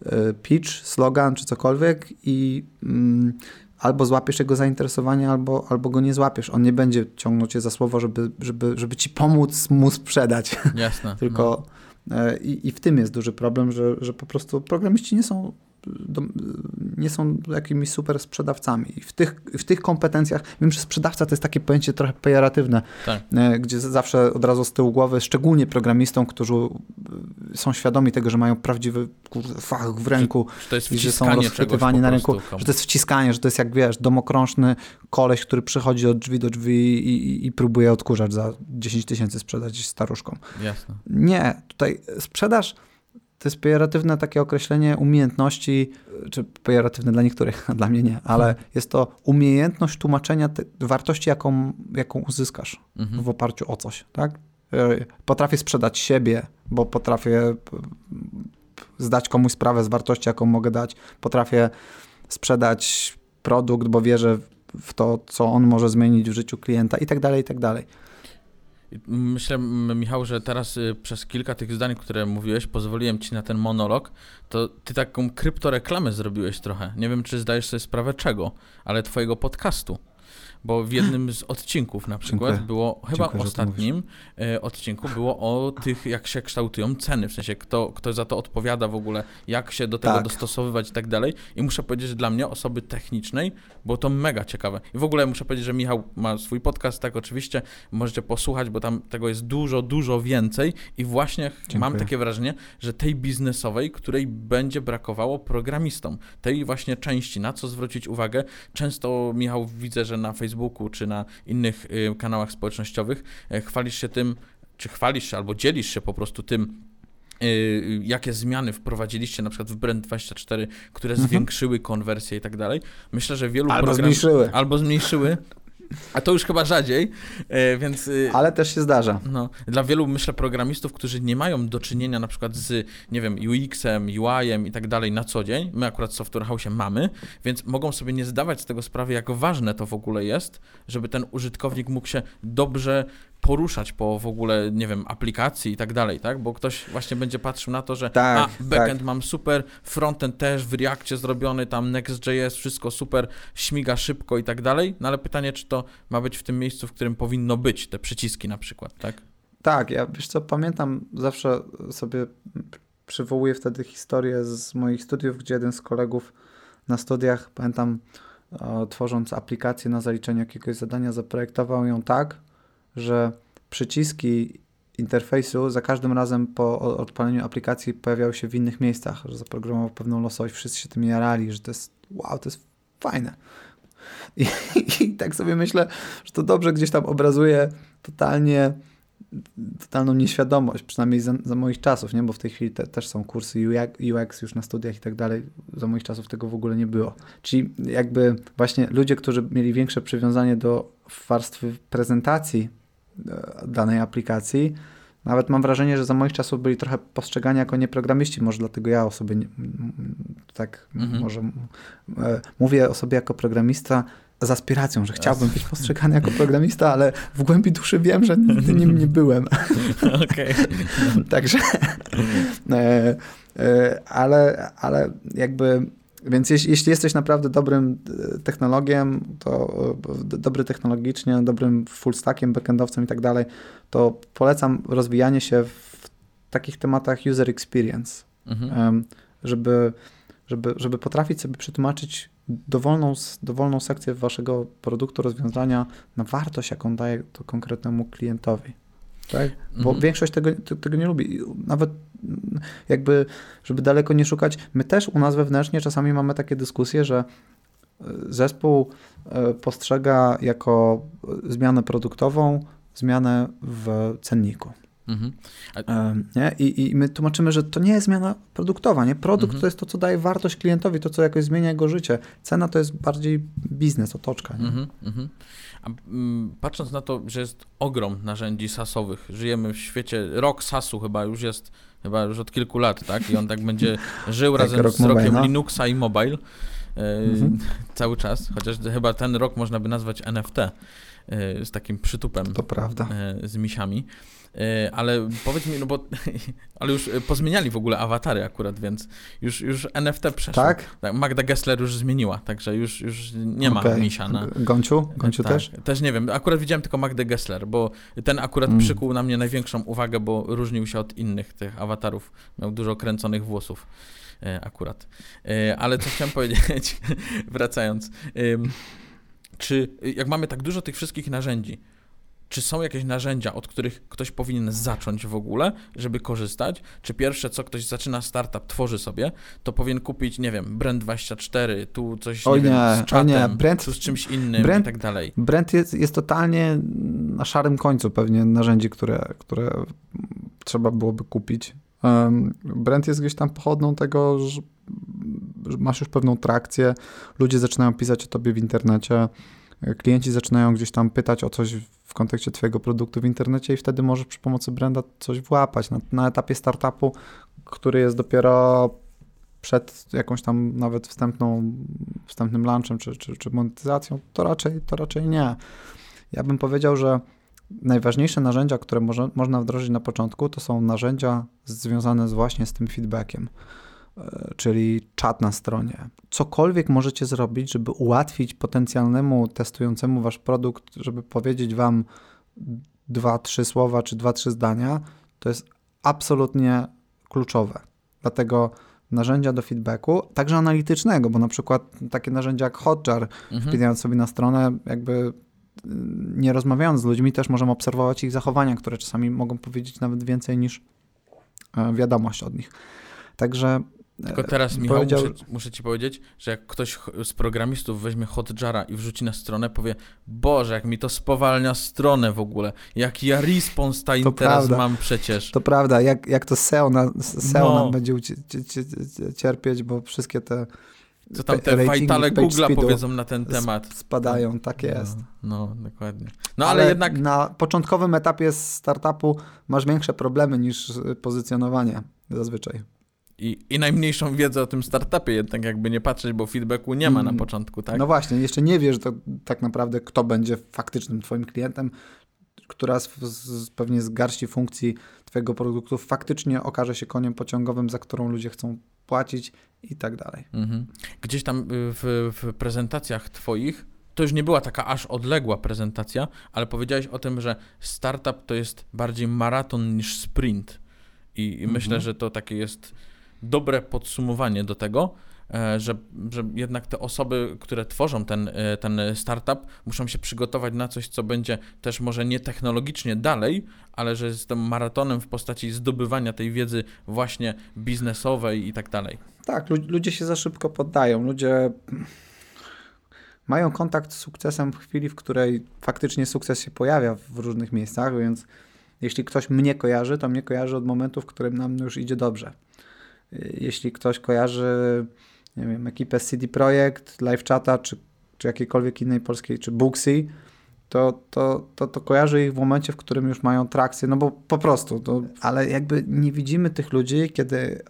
e, pitch, slogan czy cokolwiek i mm, albo złapiesz jego zainteresowanie, albo, albo go nie złapiesz. On nie będzie ciągnąć cię za słowo, żeby, żeby, żeby ci pomóc mu sprzedać. Jasne. Tylko no. E, i, i w tym jest duży problem, że, że po prostu programiści nie są do, nie są jakimiś super sprzedawcami. I w tych, w tych kompetencjach, wiem, że sprzedawca to jest takie pojęcie trochę pejoratywne, tak. E, gdzie zawsze od razu z tyłu głowy, szczególnie programistom, którzy są świadomi tego, że mają prawdziwy fach w ręku, że, że to jest i że są rozchwytywani na rynku, że to jest wciskanie, że to jest jak wiesz, domokrążny koleś, który przychodzi od drzwi do drzwi i, i, i próbuje odkurzać za 10 tysięcy sprzedać staruszkom. Jasne. Nie, tutaj sprzedaż to jest pejoratywne takie określenie umiejętności, czy pejoratywne dla niektórych, dla mnie nie, ale jest to umiejętność tłumaczenia wartości, jaką, jaką uzyskasz mhm. w oparciu o coś, tak? E, potrafię sprzedać siebie, bo potrafię zdać komuś sprawę z wartości, jaką mogę dać. Potrafię sprzedać produkt, bo wierzę w to, co on może zmienić w życiu klienta i tak dalej, i tak dalej. Myślę, Michał, że teraz y, przez kilka tych zdań, które mówiłeś, pozwoliłem ci na ten monolog, to ty taką kryptoreklamę zrobiłeś trochę. Nie wiem, czy zdajesz sobie sprawę czego, ale twojego podcastu bo w jednym z odcinków na przykład Dziękuję. było, chyba Dziękuję, ostatnim e, odcinku było o tych, jak się kształtują ceny, w sensie kto, kto za to odpowiada w ogóle, jak się do tego tak. dostosowywać i tak dalej. I muszę powiedzieć, że dla mnie, osoby technicznej, było to mega ciekawe. I w ogóle muszę powiedzieć, że Michał ma swój podcast, tak oczywiście, możecie posłuchać, bo tam tego jest dużo, dużo więcej i właśnie Dziękuję. mam takie wrażenie, że tej biznesowej, której będzie brakowało programistom, tej właśnie części, na co zwrócić uwagę. Często, Michał, widzę, że na Facebooku Facebooku czy na innych y, kanałach społecznościowych, e, chwalisz się tym, czy chwalisz się albo dzielisz się po prostu tym, y, jakie zmiany wprowadziliście na przykład w Brand24, które mhm. zwiększyły konwersję i tak dalej. Myślę, że wielu albo zmniejszyły. Albo zmniejszyły. A to już chyba rzadziej, e, więc... Y, Ale też się zdarza. No, dla wielu, myślę, programistów, którzy nie mają do czynienia na przykład z, nie wiem, UX-em, UI-em i tak dalej na co dzień, my akurat w Software House mamy, więc mogą sobie nie zdawać z tego sprawy, jak ważne to w ogóle jest, żeby ten użytkownik mógł się dobrze poruszać po w ogóle, nie wiem, aplikacji i tak dalej, tak? Bo ktoś właśnie będzie patrzył na to, że tak, a, backend tak. mam super, frontend też w Reakcie zrobiony, tam Next.js, wszystko super, śmiga szybko i tak dalej, no ale pytanie, czy to ma być w tym miejscu, w którym powinno być, te przyciski na przykład, tak? Tak, ja wiesz co, pamiętam, zawsze sobie przywołuję wtedy historię z moich studiów, gdzie jeden z kolegów na studiach, pamiętam, tworząc aplikację na zaliczenie jakiegoś zadania, zaprojektował ją tak, że przyciski interfejsu za każdym razem po odpaleniu aplikacji pojawiały się w innych miejscach, że zaprogramował pewną losowość, wszyscy się tym jarali, że to jest wow, to jest fajne. I, I, tak sobie myślę, że to dobrze gdzieś tam obrazuje totalnie totalną nieświadomość, przynajmniej za, za moich czasów, nie? bo w tej chwili te, też są kursy UX już na studiach i tak dalej, za moich czasów tego w ogóle nie było. Czyli jakby właśnie ludzie, którzy mieli większe przywiązanie do warstwy prezentacji danej aplikacji. Nawet mam wrażenie, że za moich czasów byli trochę postrzegani jako nieprogramiści, może dlatego ja o sobie nie, tak mhm. może e, mówię o sobie jako programista z aspiracją, że chciałbym być postrzegany jako programista, ale w głębi duszy wiem, że nigdy nim nie byłem. Okej. Także, e, e, ale, ale jakby, więc jeśli, jeśli jesteś naprawdę dobrym e, technologiem, to e, dobry technologicznie, dobrym full stackiem, backendowcem i tak dalej, to polecam rozwijanie się w takich tematach user experience, Mhm. żeby, żeby, żeby potrafić sobie przetłumaczyć dowolną, dowolną sekcję waszego produktu, rozwiązania na wartość, jaką daje to konkretnemu klientowi. Tak? Bo Mhm. większość tego, te- tego nie lubi. Nawet mm, jakby, żeby daleko nie szukać, my też u nas wewnętrznie czasami mamy takie dyskusje, że y, zespół y, postrzega jako y, zmianę produktową zmianę w cenniku. Mhm. Nie? I, I my tłumaczymy, że to nie jest zmiana produktowa. Nie? Produkt Mhm. to jest to, co daje wartość klientowi, to, co jakoś zmienia jego życie. Cena to jest bardziej biznes, otoczka. Mhm, mhm. A, mm, patrząc na to, że jest ogrom narzędzi sasowych, żyjemy w świecie, rok sasu chyba już jest, chyba już od kilku lat, tak? I on tak będzie żył razem rok z rokiem mobile, no. Linuxa i mobile e, Mhm. cały czas, chociaż chyba ten rok można by nazwać NFT e, z takim przytupem To prawda. e, z misiami. E, Ale powiedz mi, no bo ale już e, pozmieniali w ogóle awatary akurat, więc już, już NFT przeszło. Tak? Tak, Magda Gessler już zmieniła, także już, już nie ma Okej. misia na, Gonciu? Gonciu tak, też? Też nie wiem. Akurat widziałem tylko Magdę Gessler, bo ten akurat Mm. przykuł na mnie największą uwagę, bo różnił się od innych tych awatarów. Miał dużo kręconych włosów. E, akurat. Ale co chciałem powiedzieć, wracając. Czy jak mamy tak dużo tych wszystkich narzędzi, czy są jakieś narzędzia, od których ktoś powinien zacząć w ogóle, żeby korzystać? Czy pierwsze, co ktoś zaczyna startup, tworzy sobie, to powinien kupić, nie wiem, Brand24, tu coś, Oj nie, wiem, nie, z oj czatem, nie, Brand- tu z czymś innym Brand- i tak dalej. Brand jest, jest totalnie na szarym końcu pewnie narzędzi, które, które trzeba byłoby kupić. Brand jest gdzieś tam pochodną tego, że masz już pewną trakcję, ludzie zaczynają pisać o tobie w internecie, klienci zaczynają gdzieś tam pytać o coś w kontekście twojego produktu w internecie i wtedy możesz przy pomocy branda coś włapać. Na, na etapie startupu, który jest dopiero przed jakąś tam nawet wstępną, wstępnym launchem czy, czy, czy monetyzacją, to raczej, to raczej nie. Ja bym powiedział, że najważniejsze narzędzia, które może, można wdrożyć na początku, to są narzędzia związane z właśnie z tym feedbackiem, czyli czat na stronie. Cokolwiek możecie zrobić, żeby ułatwić potencjalnemu testującemu wasz produkt, żeby powiedzieć wam dwa, trzy słowa czy dwa, trzy zdania, to jest absolutnie kluczowe. Dlatego narzędzia do feedbacku, także analitycznego, bo na przykład takie narzędzia jak Hotjar, Mhm. wpinając sobie na stronę, jakby y, nie rozmawiając z ludźmi, też możemy obserwować ich zachowania, które czasami mogą powiedzieć nawet więcej niż e, wiadomość od nich. Także Tylko teraz, Michał, powiedział- muszę, muszę ci powiedzieć, że jak ktoś z programistów weźmie Hotjara i wrzuci na stronę, powie, Boże, jak mi to spowalnia stronę w ogóle, jaki ja response time To teraz prawda. mam przecież. to prawda, jak, jak to SEO, na, SEO No. nam będzie cierpieć, bo wszystkie te Co tam te page Google'a powiedzą na ten temat. spadają, tak jest. No, no dokładnie. No ale, jednak, na początkowym etapie startupu masz większe problemy niż pozycjonowanie zazwyczaj. I, i najmniejszą wiedzę o tym startupie jednak jakby nie patrzeć, bo feedbacku nie ma na Mm. początku, tak? No właśnie, jeszcze nie wiesz to, tak naprawdę, kto będzie faktycznym twoim klientem, która z, z, pewnie z garści funkcji twojego produktu faktycznie okaże się koniem pociągowym, za którą ludzie chcą płacić i tak dalej. Mhm. Gdzieś tam y, w, w prezentacjach twoich, to już nie była taka aż odległa prezentacja, ale powiedziałeś o tym, że startup to jest bardziej maraton niż sprint. I, i Mhm. myślę, że to takie jest dobre podsumowanie do tego, e, że, że jednak te osoby, które tworzą ten, e, ten startup, muszą się przygotować na coś, co będzie też może nie technologicznie dalej, ale że jest to maratonem w postaci zdobywania tej wiedzy właśnie biznesowej i tak dalej. Tak, lu- ludzie się za szybko poddają. Ludzie mają kontakt z sukcesem w chwili, w której faktycznie sukces się pojawia w różnych miejscach, więc jeśli ktoś mnie kojarzy, to mnie kojarzy od momentu, w którym nam już idzie dobrze. Jeśli ktoś kojarzy, nie wiem, ekipę CD Projekt, LiveChata, czy, czy jakiejkolwiek innej polskiej, czy Booksy, to, to, to, to kojarzy ich w momencie, w którym już mają trakcję, no bo po prostu, to, ale jakby nie widzimy tych ludzi, kiedy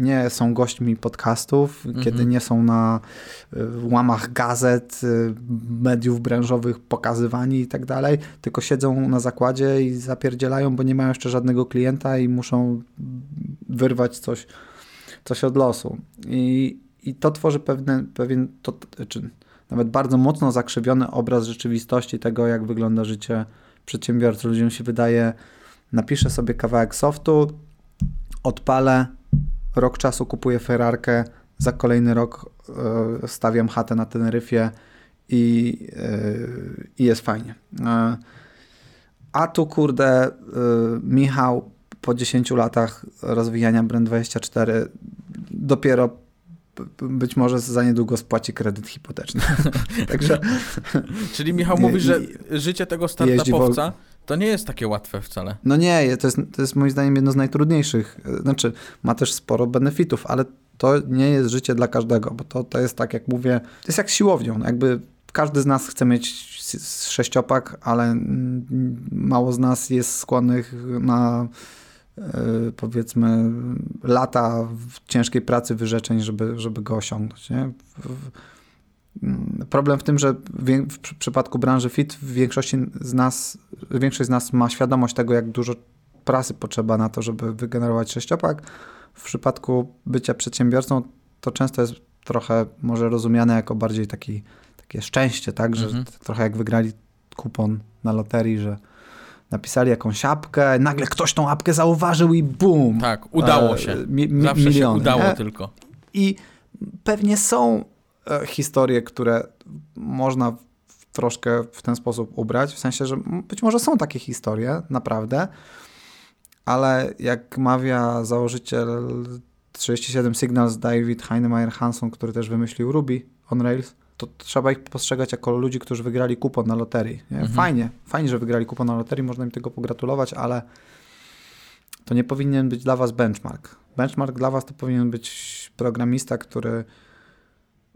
nie są gośćmi podcastów, mhm. kiedy nie są na y, łamach gazet, y, mediów branżowych pokazywani i tak dalej, tylko siedzą na zakładzie i zapierdzielają, bo nie mają jeszcze żadnego klienta i muszą wyrwać coś, coś od losu. I, i to tworzy pewne, pewien, to, czy nawet bardzo mocno zakrzywiony obraz rzeczywistości tego, jak wygląda życie przedsiębiorcy. Ludziom się wydaje, napiszę sobie kawałek softu, odpalę, rok czasu kupuję Ferrarkę, za kolejny rok y, stawiam chatę na Teneryfie i, y, i jest fajnie. Y, a tu kurde, Michał po 10 latach rozwijania Brand24 dopiero być może za niedługo spłaci kredyt hipoteczny. Także. Czyli Michał mówi, że życie tego startupowca to nie jest takie łatwe wcale. No nie, to jest, to jest moim zdaniem jedno z najtrudniejszych. Znaczy, ma też sporo benefitów, ale to nie jest życie dla każdego, bo to, to jest tak, jak mówię, to jest jak siłownią. Jakby każdy z nas chce mieć sześciopak, ale mało z nas jest skłonnych na E, powiedzmy lata ciężkiej pracy, wyrzeczeń, żeby, żeby go osiągnąć. Nie? Mm, problem w tym, że w, przypadku branży fit w większości z nas, większość z nas ma świadomość tego, jak dużo pracy potrzeba na to, żeby wygenerować sześciopak. W przypadku bycia przedsiębiorcą to często jest trochę może rozumiane jako bardziej taki, takie szczęście, tak, że mhm. trochę jak wygrali kupon na loterii, że napisali jakąś apkę, nagle ktoś tą apkę zauważył i bum. Tak, udało e, się. Mi, mi, Zawsze miliony, się udało nie? tylko. I pewnie są e, historie, które można troszkę w ten sposób ubrać, w sensie, że być może są takie historie, naprawdę, ale jak mawia założyciel 37 Signals David Heinemeier Hanson, który też wymyślił Ruby on Rails, to trzeba ich postrzegać jako ludzi, którzy wygrali kupon na loterii. Mhm. Fajnie, fajnie, że wygrali kupon na loterii, można im tego pogratulować, ale to nie powinien być dla was benchmark. Benchmark dla was to powinien być programista, który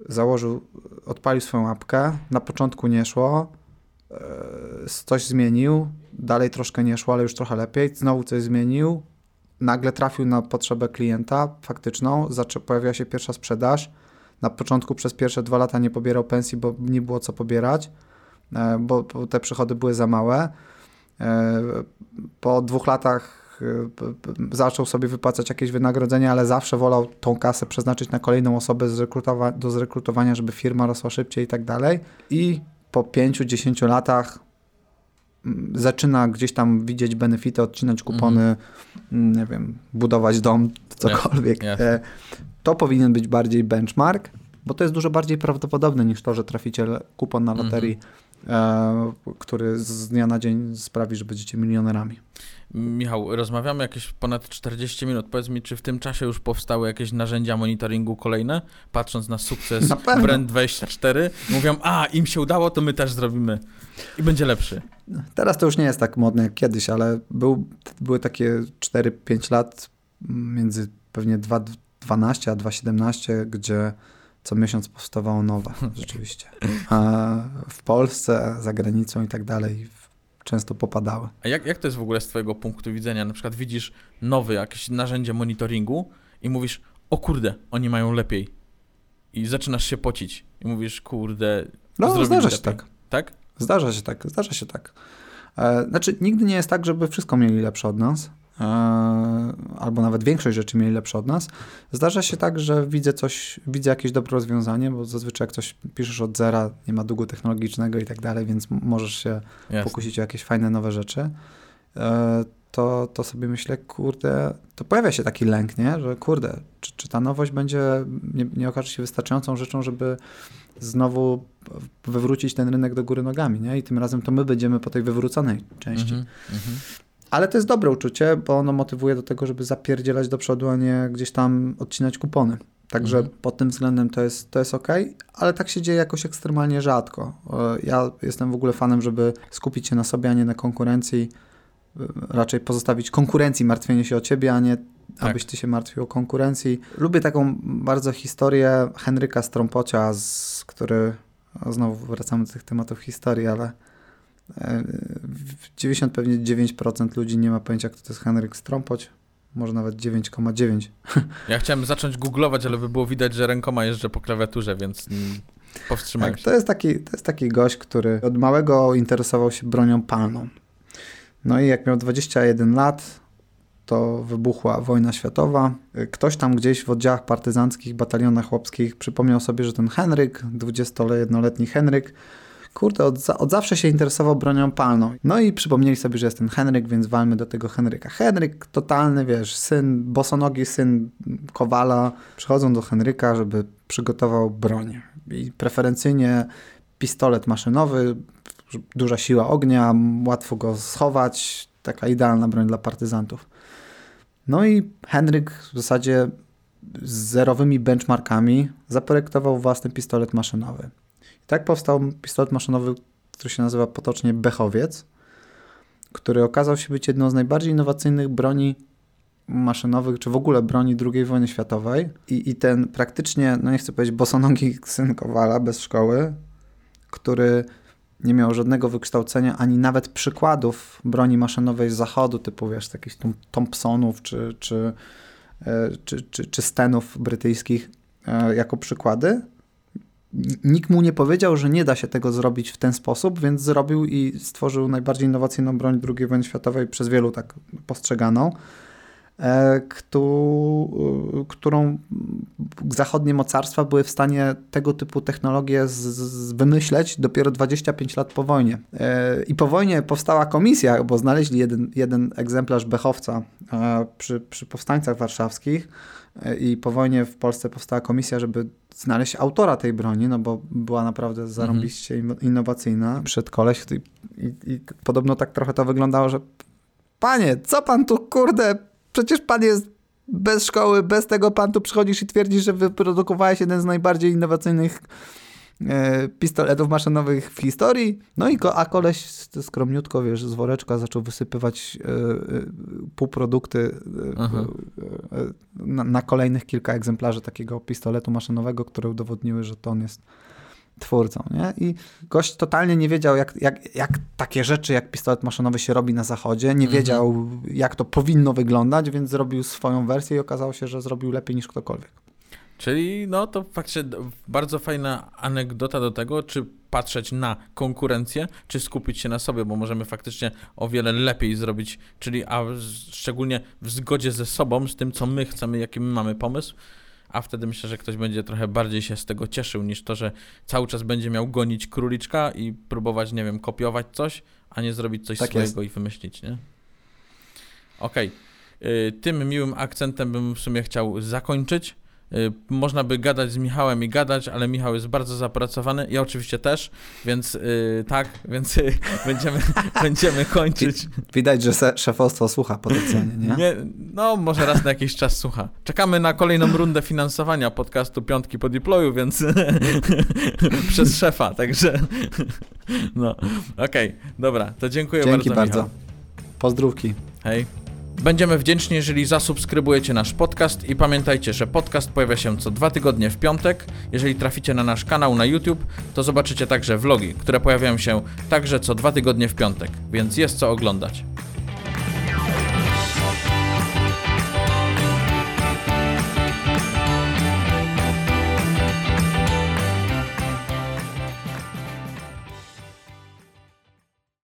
założył, odpalił swoją apkę, na początku nie szło, e, coś zmienił, dalej troszkę nie szło, ale już trochę lepiej, znowu coś zmienił, nagle trafił na potrzebę klienta faktyczną, pojawiła się pierwsza sprzedaż, na początku przez pierwsze dwa lata nie pobierał pensji, bo nie było co pobierać, e, bo, te przychody były za małe. E, po dwóch latach e, zaczął sobie wypłacać jakieś wynagrodzenie, ale zawsze wolał tą kasę przeznaczyć na kolejną osobę do zrekrutowania, żeby firma rosła szybciej i tak dalej. I po 5-10 latach zaczyna gdzieś tam widzieć benefity, odcinać kupony, mm -hmm. nie wiem, budować dom, cokolwiek. Yeah to powinien być bardziej benchmark, bo to jest dużo bardziej prawdopodobne niż to, że traficie kupon na loterii, mhm. e, który z dnia na dzień sprawi, że będziecie milionerami. Michał, rozmawiamy jakieś ponad 40 minut. Powiedz mi, czy w tym czasie już powstały jakieś narzędzia monitoringu kolejne? Patrząc na sukces na Brand24, mówią, a im się udało, to my też zrobimy i będzie lepszy. Teraz to już nie jest tak modne jak kiedyś, ale był, były takie 4-5 lat między pewnie 2, 12, a 2.17, gdzie co miesiąc powstawało nowe, rzeczywiście. A w Polsce, za granicą i tak dalej często popadały. A jak, jak to jest w ogóle z twojego punktu widzenia? Na przykład widzisz nowe jakieś narzędzie monitoringu i mówisz, o kurde, oni mają lepiej. I zaczynasz się pocić i mówisz, kurde, No, zdarza się tak. Tak? Zdarza się tak, zdarza się tak. E, znaczy, nigdy nie jest tak, żeby wszystko mieli lepsze od nas. E, albo nawet większość rzeczy mieli lepsze od nas. Zdarza się tak, że widzę coś, widzę jakieś dobre rozwiązanie, bo zazwyczaj jak coś piszesz od zera, nie ma długu technologicznego i tak dalej, więc możesz się Jasne. pokusić o jakieś fajne nowe rzeczy. E, to, to sobie myślę, kurde, to pojawia się taki lęk, nie? że kurde, czy, czy ta nowość będzie, nie, nie okaże się wystarczającą rzeczą, żeby znowu wywrócić ten rynek do góry nogami, nie? I tym razem to my będziemy po tej wywróconej części. Mm -hmm. Ale to jest dobre uczucie, bo ono motywuje do tego, żeby zapierdzielać do przodu, a nie gdzieś tam odcinać kupony. Także mhm. pod tym względem to jest, to jest ok, ale tak się dzieje jakoś ekstremalnie rzadko. E, ja jestem w ogóle fanem, żeby skupić się na sobie, a nie na konkurencji. E, raczej pozostawić konkurencji martwienie się o ciebie, a nie tak. abyś ty się martwił o konkurencji. Lubię taką bardzo historię Henryka Strompocia, z, który, znowu wracamy do tych tematów historii, ale 90 pewnie 9% ludzi nie ma pojęcia, kto to jest Henryk Strompoć. może nawet 9,9. Ja chciałem zacząć googlować, ale by było widać, że rękoma jeżdżę po klawiaturze, więc powstrzymałem Tak, się. to jest, taki, to jest taki gość, który od małego interesował się bronią palną. No i jak miał 21 lat, to wybuchła wojna światowa. Ktoś tam gdzieś w oddziałach partyzanckich, batalionach chłopskich przypomniał sobie, że ten Henryk, 21-letni Henryk, kurde, od, za, od zawsze się interesował bronią palną. No i przypomnieli sobie, że jest ten Henryk, więc walmy do tego Henryka. Henryk, totalny, wiesz, syn, bosonogi syn Kowala, przychodzą do Henryka, żeby przygotował broń. I preferencyjnie pistolet maszynowy, duża siła ognia, łatwo go schować, taka idealna broń dla partyzantów. No i Henryk w zasadzie z zerowymi benchmarkami zaprojektował własny pistolet maszynowy. I tak powstał pistolet maszynowy, który się nazywa potocznie Bechowiec, który okazał się być jedną z najbardziej innowacyjnych broni maszynowych, czy w ogóle broni II wojny światowej. I, I ten praktycznie, no nie chcę powiedzieć bosonogi syn Kowala bez szkoły, który nie miał żadnego wykształcenia, ani nawet przykładów broni maszynowej z zachodu, typu wiesz, jakichś Thompsonów czy, czy, czy, czy, czy Stenów brytyjskich jako przykłady. Nikt mu nie powiedział, że nie da się tego zrobić w ten sposób, więc zrobił i stworzył najbardziej innowacyjną broń II wojny światowej, przez wielu tak postrzeganą, którą zachodnie mocarstwa były w stanie tego typu technologie wymyśleć dopiero 25 lat po wojnie. I po wojnie powstała komisja, bo znaleźli jeden, jeden egzemplarz Bechowca przy, przy powstańcach warszawskich i po wojnie w Polsce powstała komisja, żeby znaleźć autora tej broni, no bo była naprawdę zarąbiście mhm. innowacyjna. Przed koleś i, i, i podobno tak trochę to wyglądało, że panie, co pan tu kurde, przecież pan jest bez szkoły, bez tego pan tu przychodzisz i twierdzisz, że wyprodukowałeś jeden z najbardziej innowacyjnych e, pistoletów maszynowych w historii. No i ko, a koleś skromniutko, wiesz, z woreczka zaczął wysypywać e, e, półprodukty na, na, kolejnych kilka egzemplarzy takiego pistoletu maszynowego, które udowodniły, że to on jest twórcą, nie? I gość totalnie nie wiedział, jak, jak, jak takie rzeczy, jak pistolet maszynowy się robi na zachodzie, nie mhm. wiedział, jak to powinno wyglądać, więc zrobił swoją wersję i okazało się, że zrobił lepiej niż ktokolwiek. Czyli no to faktycznie bardzo fajna anegdota do tego, czy patrzeć na konkurencję, czy skupić się na sobie, bo możemy faktycznie o wiele lepiej zrobić, czyli a szczególnie w zgodzie ze sobą, z tym, co my chcemy, jaki my mamy pomysł, a wtedy myślę, że ktoś będzie trochę bardziej się z tego cieszył, niż to, że cały czas będzie miał gonić króliczka i próbować, nie wiem, kopiować coś, a nie zrobić coś tak swojego jest. i wymyślić, nie? Okej. Okay. Tym miłym akcentem bym w sumie chciał zakończyć. Y, można by gadać z Michałem i gadać, ale Michał jest bardzo zapracowany. Ja oczywiście też, więc yy, tak, więc yy, będziemy, będziemy kończyć. Widać, że szefostwo słucha potencjalnie, nie? nie? No, może raz na jakiś czas słucha. Czekamy na kolejną rundę finansowania podcastu Piątki po deployu, więc przez szefa, także no, okej, okay, dobra, to dziękuję Dzięki bardzo, bardzo. Michał. Pozdrówki. Hej. Będziemy wdzięczni, jeżeli zasubskrybujecie nasz podcast i pamiętajcie, że podcast pojawia się co dwa tygodnie w piątek. Jeżeli traficie na nasz kanał na YouTube, to zobaczycie także vlogi, które pojawiają się także co dwa tygodnie w piątek, więc jest co oglądać.